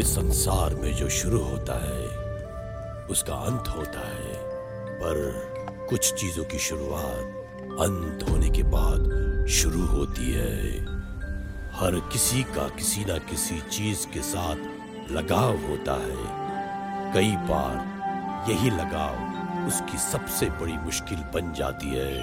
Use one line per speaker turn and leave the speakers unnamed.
इस संसार में जो शुरू होता है, उसका अंत होता है। पर कुछ चीज़ों की शुरुआत अंत होने के बाद शुरू होती है। हर किसी का किसी ना किसी चीज़ के साथ लगाव होता है। कई बार यही लगाव उसकी सबसे बड़ी मुश्किल बन जाती है।